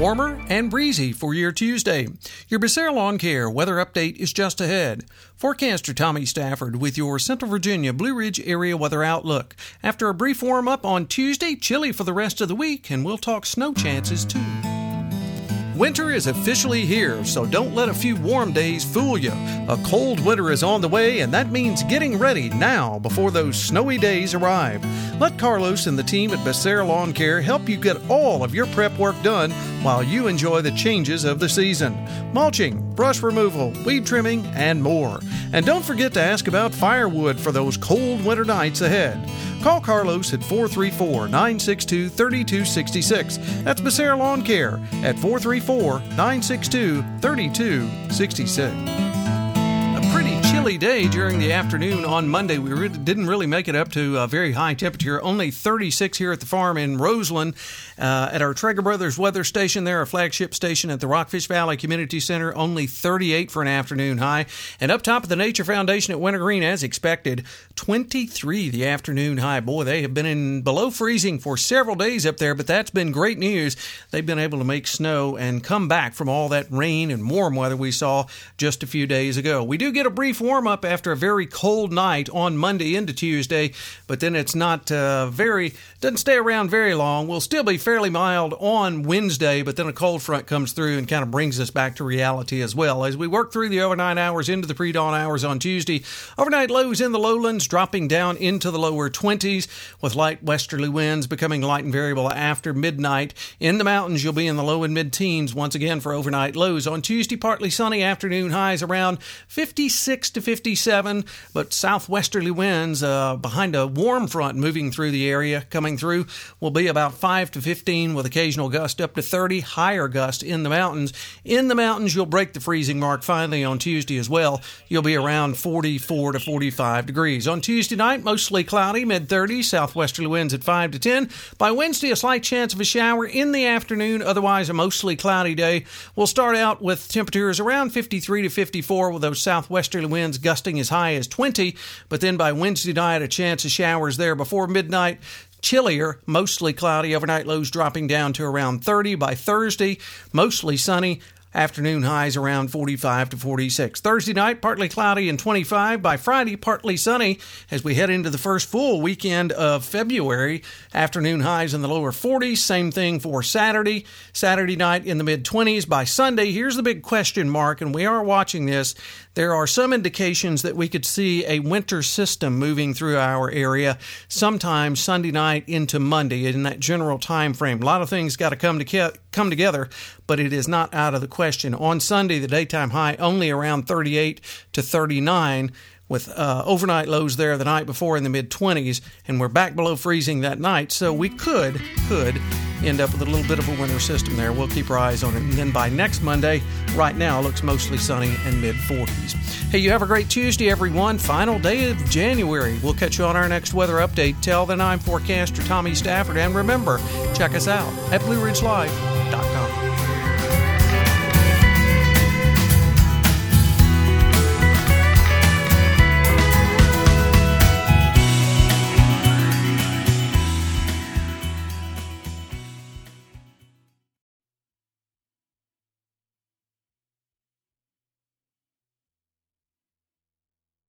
warmer and breezy for your Tuesday. Your Becerra Lawn Care weather update is just ahead. Forecaster Tommy Stafford with your Central Virginia Blue Ridge area weather outlook. After a brief warm up on Tuesday, chilly for the rest of the week, and we'll talk snow chances too. Winter is officially here, so don't let a few warm days fool you. A cold winter is on the way, and that means getting ready now before those snowy days arrive. Let Carlos and the team at Becerra Lawn Care help you get all of your prep work done while you enjoy the changes of the season mulching, brush removal, weed trimming, and more. And don't forget to ask about firewood for those cold winter nights ahead. Call Carlos at 434 962 3266. That's Becerra Lawn Care at 434 962 3266 day during the afternoon on Monday. We didn't really make it up to a very high temperature. Only 36 here at the farm in Roseland. Uh, at our Trager Brothers weather station there, a flagship station at the Rockfish Valley Community Center, only 38 for an afternoon high. And up top of the Nature Foundation at Wintergreen, as expected, 23 the afternoon high. Boy, they have been in below freezing for several days up there, but that's been great news. They've been able to make snow and come back from all that rain and warm weather we saw just a few days ago. We do get a brief warm up after a very cold night on Monday into Tuesday, but then it's not uh, very, doesn't stay around very long. We'll still be fairly mild on Wednesday, but then a cold front comes through and kind of brings us back to reality as well. As we work through the overnight hours into the pre dawn hours on Tuesday, overnight lows in the lowlands dropping down into the lower 20s with light westerly winds becoming light and variable after midnight. In the mountains, you'll be in the low and mid teens once again for overnight lows. On Tuesday, partly sunny afternoon highs around 56 to 57, but southwesterly winds uh, behind a warm front moving through the area coming through will be about 5 to 15 15 with occasional gust up to 30, higher gust in the mountains. In the mountains, you'll break the freezing mark finally on Tuesday as well. You'll be around 44 to 45 degrees. On Tuesday night, mostly cloudy, mid 30s, southwesterly winds at 5 to 10. By Wednesday, a slight chance of a shower in the afternoon, otherwise, a mostly cloudy day. We'll start out with temperatures around 53 to 54 with those southwesterly winds gusting as high as 20, but then by Wednesday night, a chance of showers there before midnight. Chillier, mostly cloudy, overnight lows dropping down to around 30 by Thursday, mostly sunny. Afternoon highs around 45 to 46. Thursday night, partly cloudy and 25. By Friday, partly sunny as we head into the first full weekend of February. Afternoon highs in the lower 40s. Same thing for Saturday. Saturday night in the mid 20s. By Sunday, here's the big question mark, and we are watching this. There are some indications that we could see a winter system moving through our area sometime Sunday night into Monday in that general time frame. A lot of things got to come to come together, but it is not out of the question. On Sunday, the daytime high only around 38 to 39 with uh, overnight lows there the night before in the mid 20s, and we're back below freezing that night. So we could could end up with a little bit of a winter system there. We'll keep our eyes on it. And then by next Monday, right now, looks mostly sunny and mid 40s. Hey, you have a great Tuesday, everyone. Final day of January. We'll catch you on our next weather update. Tell the 9 forecaster Tommy Stafford. And remember, check us out at Blue Ridge Live